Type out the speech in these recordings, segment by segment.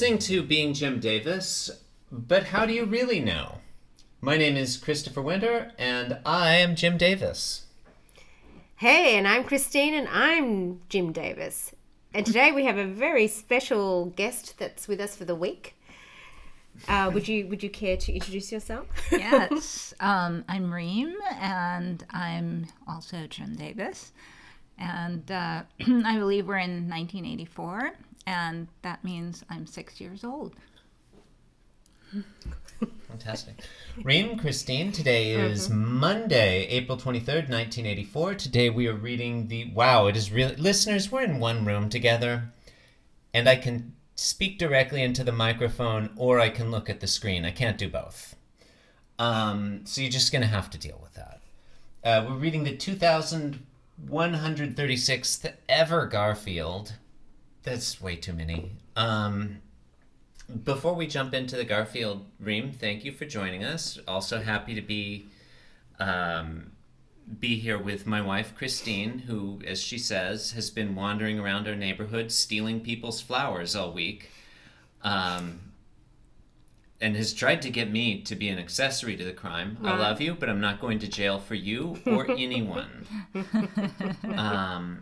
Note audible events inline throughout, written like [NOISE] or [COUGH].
You're listening to Being Jim Davis, but how do you really know? My name is Christopher Winter, and I am Jim Davis. Hey, and I'm Christine, and I'm Jim Davis. And today we have a very special guest that's with us for the week. Uh, [LAUGHS] would you Would you care to introduce yourself? yes, [LAUGHS] um, I'm Reem, and I'm also Jim Davis, and uh, [CLEARS THROAT] I believe we're in 1984, and that means I'm six years old. Fantastic. Reem, Christine, today is Monday, April 23rd, 1984. Today we are reading the. Wow, it is really. Listeners, we're in one room together, and I can speak directly into the microphone or I can look at the screen. I can't do both. Um, so you're just going to have to deal with that. Uh, we're reading the 2136th ever Garfield. That's way too many. Um, before we jump into the Garfield Reem, thank you for joining us. Also happy to be um, be here with my wife Christine, who, as she says, has been wandering around our neighborhood stealing people's flowers all week, um, and has tried to get me to be an accessory to the crime. I love you, but I'm not going to jail for you or [LAUGHS] anyone. [LAUGHS] um,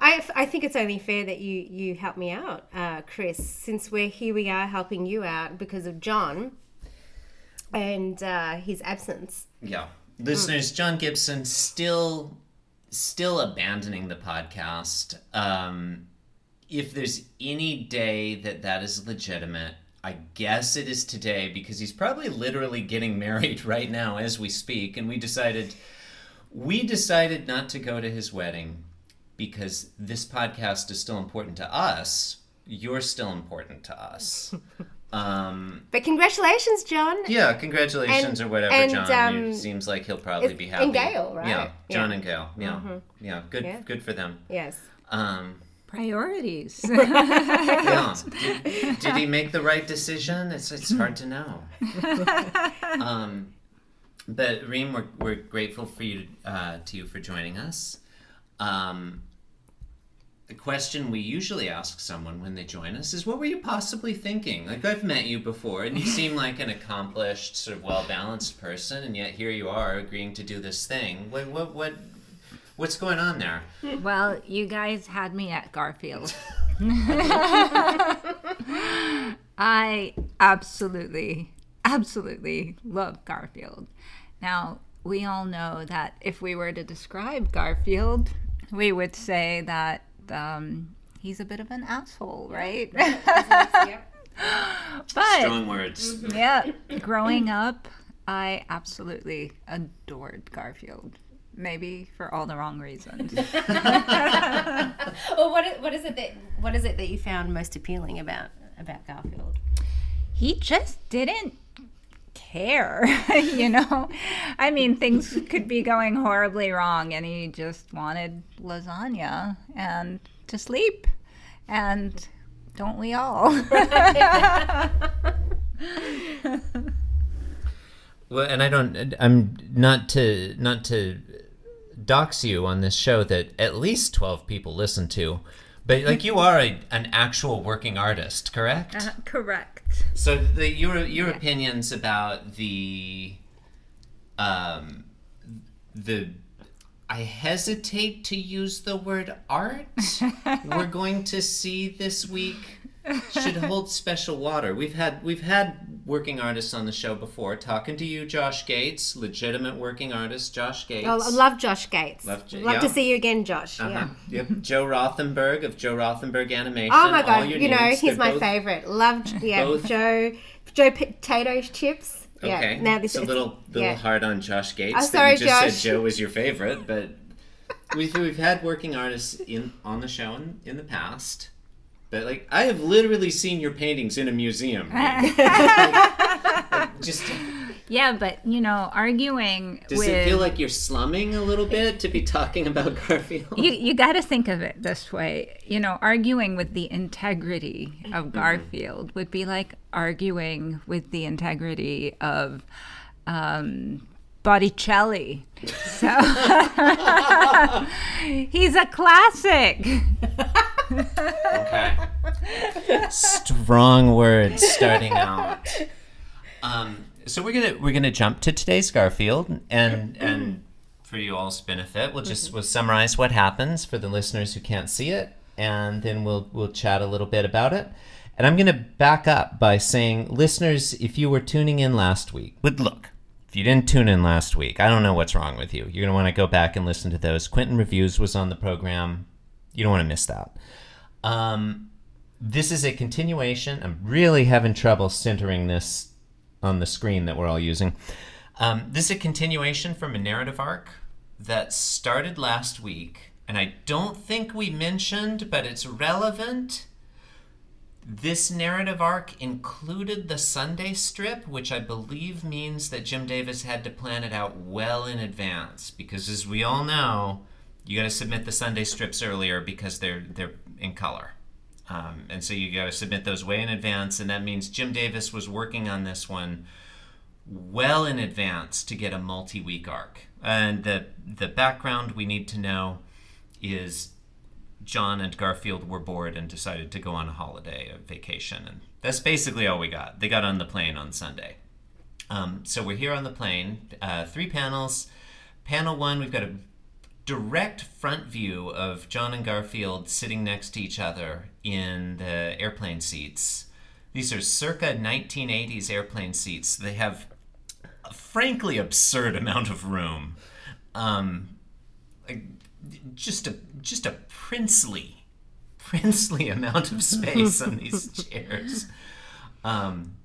I, I think it's only fair that you you help me out, uh, Chris, since we're here. We are helping you out because of John and uh, his absence. Yeah. Listeners, John Gibson still still abandoning the podcast. Um if there's any day that that is legitimate, I guess it is today because he's probably literally getting [LAUGHS] married right now as we speak and we decided we decided not to go to his wedding because this podcast is still important to us. You're still important to us. [LAUGHS] Um But congratulations, John. yeah, congratulations And- or whatever, and, John. um, You- seems like he'll probably be happy. and Gail, right? Yeah, John Yeah. and Gail. Yeah, yeah. Good, Yeah. good for them. Yes. Um, Priorities. [LAUGHS] [LAUGHS] yeah. Did, did he make the right decision? It's it's hard to know. Um, but Reem, we're we're grateful for you uh, to you for joining us. Um, the question we usually ask someone when they join us is, "What were you possibly thinking?" Like I've met you before, and you [LAUGHS] seem like an accomplished, sort of well balanced person, and yet here you are agreeing to do this thing. What what what? What's going on there? well, you guys had me at Garfield. [LAUGHS] I absolutely, absolutely love Garfield. Now, we all know that if we were to describe Garfield, we would say that um, he's a bit of an asshole, right? [LAUGHS] but Strong words. yeah, growing up, I absolutely adored Garfield. Maybe for all the wrong reasons. [LAUGHS] [LAUGHS] Well, what is, what is it that what is it that you found most appealing about about Garfield? he just didn't care, [LAUGHS] you know? I mean, things could be going horribly wrong, and he just wanted lasagna and to sleep. And don't we all? [LAUGHS] Well, and I don't. I'm not to not to dox you on this show that at least twelve people listen to, but like you are a, an actual working artist, correct? Uh-huh, correct. So the, your your opinions about the um the I hesitate to use the word art. [LAUGHS] We're going to see this week should hold special water. We've had we've had working artists on the show before. Talking to you, Josh Gates, legitimate working artist, Josh Gates. Oh, I love Josh Gates. Love Jo- love yeah. to see you again, Josh. Uh-huh. Yeah. Yep. Joe Rothenberg of Joe Rothenberg Animation. Oh my god, you know needs. he's They're my both- favorite. Love [LAUGHS] yeah, both- Joe Joe potato chips. Yeah. Okay. Now this it's a little little yeah. hard on Josh Gates. I'm sorry, you just Josh. said Joe was your favorite, but we've we've had working artists in on the show in, in the past. But like I have literally seen your paintings in a museum. [LAUGHS] just Yeah, but you know, arguing does with it feel like you're slumming a little bit to be talking about Garfield? you, you got to think of it this way. You know, arguing with the integrity of Garfield would be like arguing with the integrity of um, Botticelli. So [LAUGHS] he's a classic. okay. Strong words starting out. Um, so we're gonna we're gonna jump to today's Garfield, and and for you all's benefit, we'll just we'll summarize what happens for the listeners who can't see it, and then we'll we'll chat a little bit about it. And I'm gonna back up by saying, listeners, if you were tuning in last week, but look, if you didn't tune in last week, I don't know what's wrong with you. You're gonna want to go back and listen to those. Quentin Reviews was on the program. You don't want to miss that. Um, this is a continuation. I'm really having trouble centering this on the screen that we're all using. Um, this is a continuation from a narrative arc that started last week, and I don't think we mentioned, but it's relevant. This narrative arc included the Sunday strip, which I believe means that Jim Davis had to plan it out well in advance, because as we all know, you got to submit the Sunday strips earlier because they're they're in color. Um, and so you got to submit those way in advance, and that means Jim Davis was working on this one well in advance to get a multi-week arc. And the the background we need to know is John and Garfield were bored and decided to go on a holiday, a vacation, and that's basically all we got. They got on the plane on Sunday. Um, so we're here on the plane, uh, three panels. Panel one, we've got a direct front view of John and Garfield sitting next to each other in the airplane seats. These are circa 1980s airplane seats. They have a frankly absurd amount of room. Um, like, just a just a princely, princely [LAUGHS] amount of space on these [LAUGHS] chairs. Um,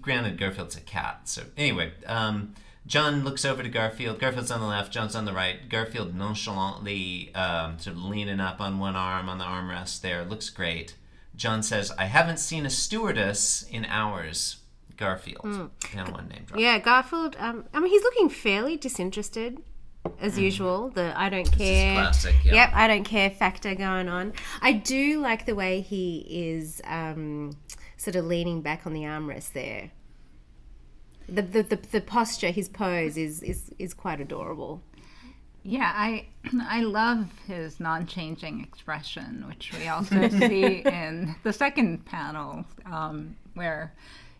granted, Garfield's a cat, so anyway. Um, John looks over to Garfield. Garfield's on the left, John's on the right. Garfield nonchalantly um, sort of leaning up on one arm on the armrest there. Looks great. John says, I haven't seen a stewardess in hours. Garfield. Mm. Panel one name drop. Yeah, Garfield. Um, I mean, he's looking fairly disinterested as usual. The I don't care. classic, yeah. Yep, I don't care factor going on. I do like the way he is um, sort of leaning back on the armrest there. The, the, the, the posture, his pose is, is, is quite adorable. Yeah, I [CLEARS THROAT] I love his non-changing expression, which we also [LAUGHS] see in the second panel, um, where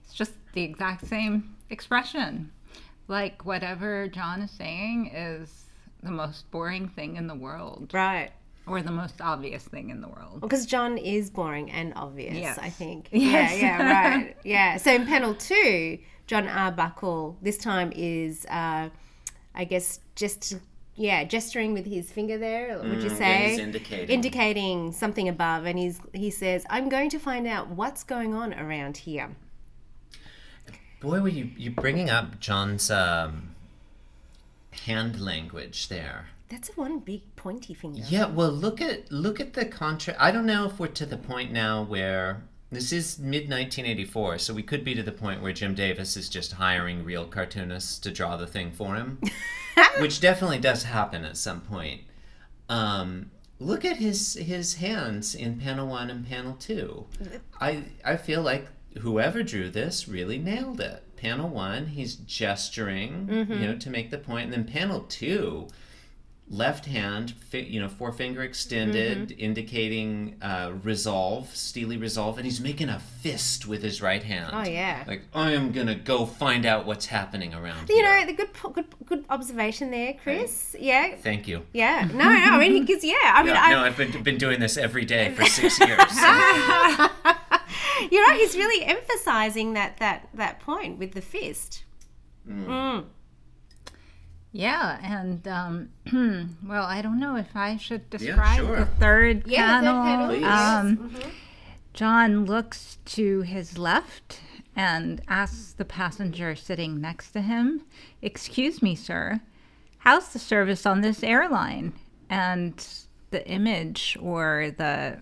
it's just the exact same expression. Like whatever John is saying is the most boring thing in the world, Right. or the most obvious thing in the world. Because John is boring and obvious, Yes. I think. [LAUGHS] Yes. Yeah, yeah, right. [LAUGHS] Yeah. So in panel two, John Arbuckle this time is, uh, I guess, just yeah, gesturing with his finger there. Would you Mm, yeah, say? he's indicating. indicating something above, and he's he says, "I'm going to find out what's going on around here." Boy, were you you bringing up John's um, hand language there. That's one big pointy finger. Yeah, well, look at look at the contrast. I don't know if we're to the point now where this is mid 1984, so we could be to the point where Jim Davis is just hiring real cartoonists to draw the thing for him, [LAUGHS] which definitely does happen at some point. Um, look at his his hands in panel one and panel two. I I feel like whoever drew this really nailed it. Panel one, he's gesturing, you know, to make the point, and then panel two left hand, fi- you know, forefinger extended, Mm-hmm. indicating uh, resolve, steely resolve, and he's making a fist with his right hand. Oh, yeah. Like I am gonna go find out what's happening around You here. know, the good good good observation there, Chris. Yeah. Thank you. Yeah. No, no. I mean, because yeah. I mean, Yeah, I, no, I've been been doing this every day for six [LAUGHS] years. [LAUGHS] you're right. He's really emphasizing that that that point with the fist. Mm. Yeah, and um, [CLEARS THROAT] well, I don't know if I should describe sure. the third Yeah, the third panel. panel, Please. Um, yes. John looks to his left and asks the passenger sitting next to him, Excuse me, sir, how's the service on this airline? And the image or the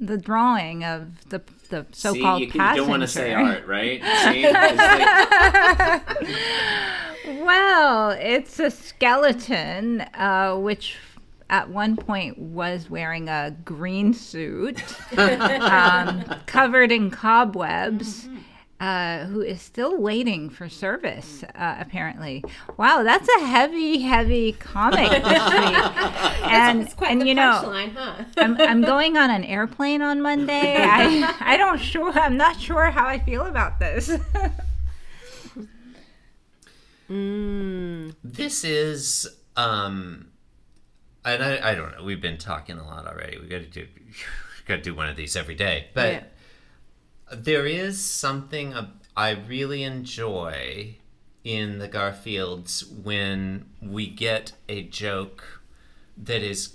the drawing of the the so-called See, you, passenger. you don't want to say art, right? [LAUGHS] See, like- [LAUGHS] Well, it's a skeleton, uh, which at one point was wearing a green suit, [LAUGHS] um, covered in cobwebs. Uh, who is still waiting for service, uh, apparently. Wow, that's a heavy, heavy comic this [LAUGHS] week. And It's quite and the you know, punchline, huh? I'm, I'm going on an airplane on Monday. [LAUGHS] I I don't sure. I'm not sure how I feel about this. mm. [LAUGHS] This is um and I, I don't know, we've been talking a lot already. We gotta do gotta do one of these every day. But Yeah. There is something I really enjoy in the Garfields when we get a joke that is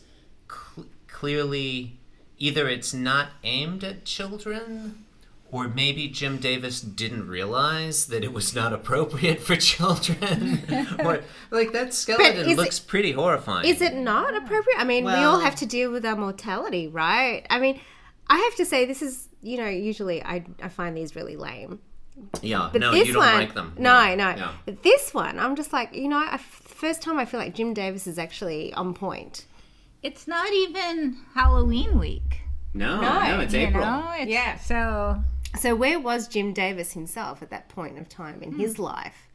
cl- clearly either it's not aimed at children or maybe Jim Davis didn't realize that it was not appropriate for children. [LAUGHS] or like that skeleton is looks pretty horrifying. Is it not appropriate? I mean, we all have to deal with our mortality, right? I mean, I have to say, this is, you know, usually I, I find these really lame. Yeah, But no, this you don't one, like them. No, no. Yeah. But this one, I'm just like, you know, I, first time I feel like Jim Davis is actually on point. It's not even Halloween week. No, No, no, it's you April. know? It's- Yeah. So So where was Jim Davis himself at that point of time in his hmm. life?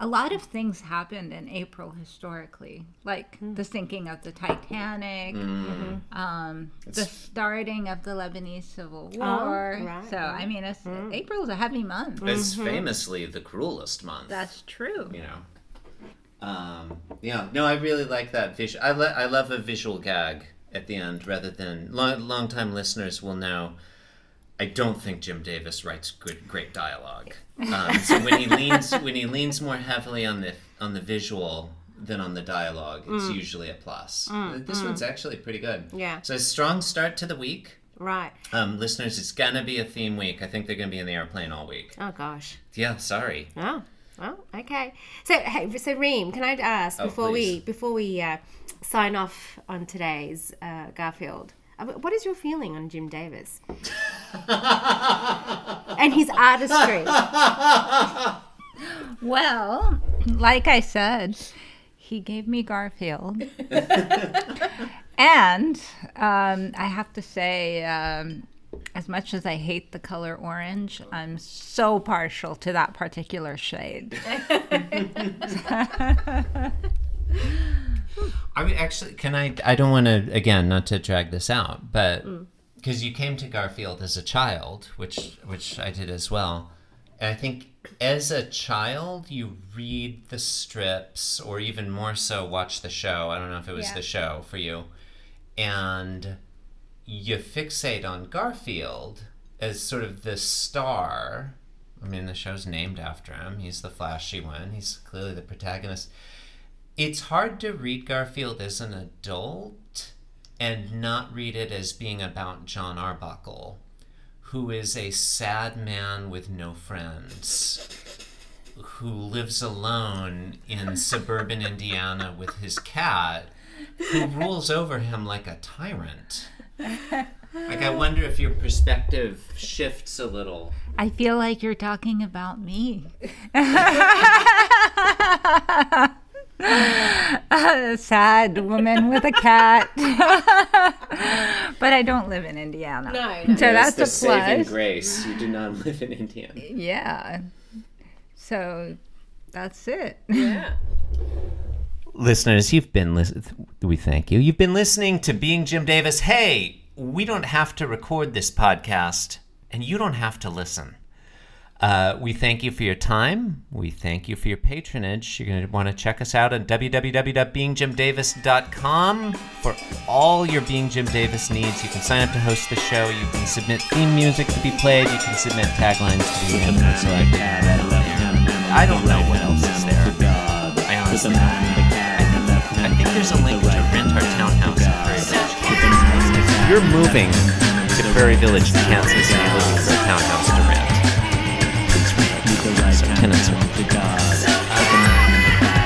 A lot of things happened in April historically, like the sinking of the Titanic, um, the starting of the Lebanese Civil War. right, so I mean, it's, April's a heavy month. It's famously the cruelest month. That's true. you know. Um, yeah, no, I really like that visual. I, le- I love a visual gag at the end rather than long, long-time listeners will know. I don't think Jim Davis writes good, great dialogue. Um, so when he leans when he leans more heavily on the on the visual than on the dialogue, it's usually a plus. this one's actually pretty good. Yeah. So a strong start to the week. Right. Um, listeners, it's gonna be a theme week. I think they're gonna be in the airplane all week. Oh gosh. Yeah, sorry. Oh. Well, okay. So, hey, so Reem, can I ask Oh, before we before we uh, sign off on today's uh, Garfield? Uh, What is your feeling on Jim Davis [LAUGHS] and his artistry? [LAUGHS] Well, like I said, he gave me Garfield. [LAUGHS] and um, I have to say, um, as much as I hate the color orange, I'm so partial to that particular shade. I mean, actually, can I? I don't want to again, not to drag this out, but mm. because you came to Garfield as a child, which which I did as well, and I think as a child you read the strips, or even more so, watch the show. I don't know if it was Yeah. the show for you, and you fixate on Garfield as sort of the star. I mean, the show's named after him. He's the flashy one. He's clearly the protagonist it's hard to read Garfield as an adult and not read it as being about John Arbuckle, who is a sad man with no friends, who lives alone in suburban Indiana with his cat, who rules over him like a tyrant. Like, I wonder if your perspective shifts a little. I feel like you're talking about me. [LAUGHS] [LAUGHS] a sad woman with a cat. [LAUGHS] but I don't live in Indiana. No, no. So that's a plus. grace. You do not [LAUGHS] live in Indiana. Yeah. So that's it. Yeah. listeners, you've been lis- we thank you. You've been listening to Being Jim Davis. Hey, we don't have to record this podcast, and you don't have to listen. Uh, we thank you for your time. We thank you for your patronage. You're going to want to check us out at www.beingjimdavis.com for all your Being Jim Davis needs. You can sign up to host the show. You can submit theme music to be played. You can submit taglines to be selected. I don't know what else is there. I honestly I think there's a link to rent our townhouse in Prairie Village. If you're moving to Prairie Village, Kansas, and you're looking for a townhouse to rent, please reach out. So tenants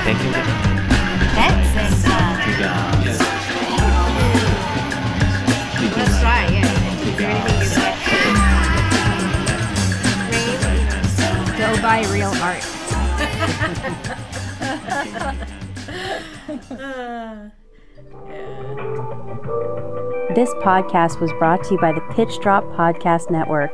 Thank you. That's right. Yeah. Is there anything you'd like? Reem? Go buy real art. This podcast was brought to you by the Pitch Drop Podcast Network.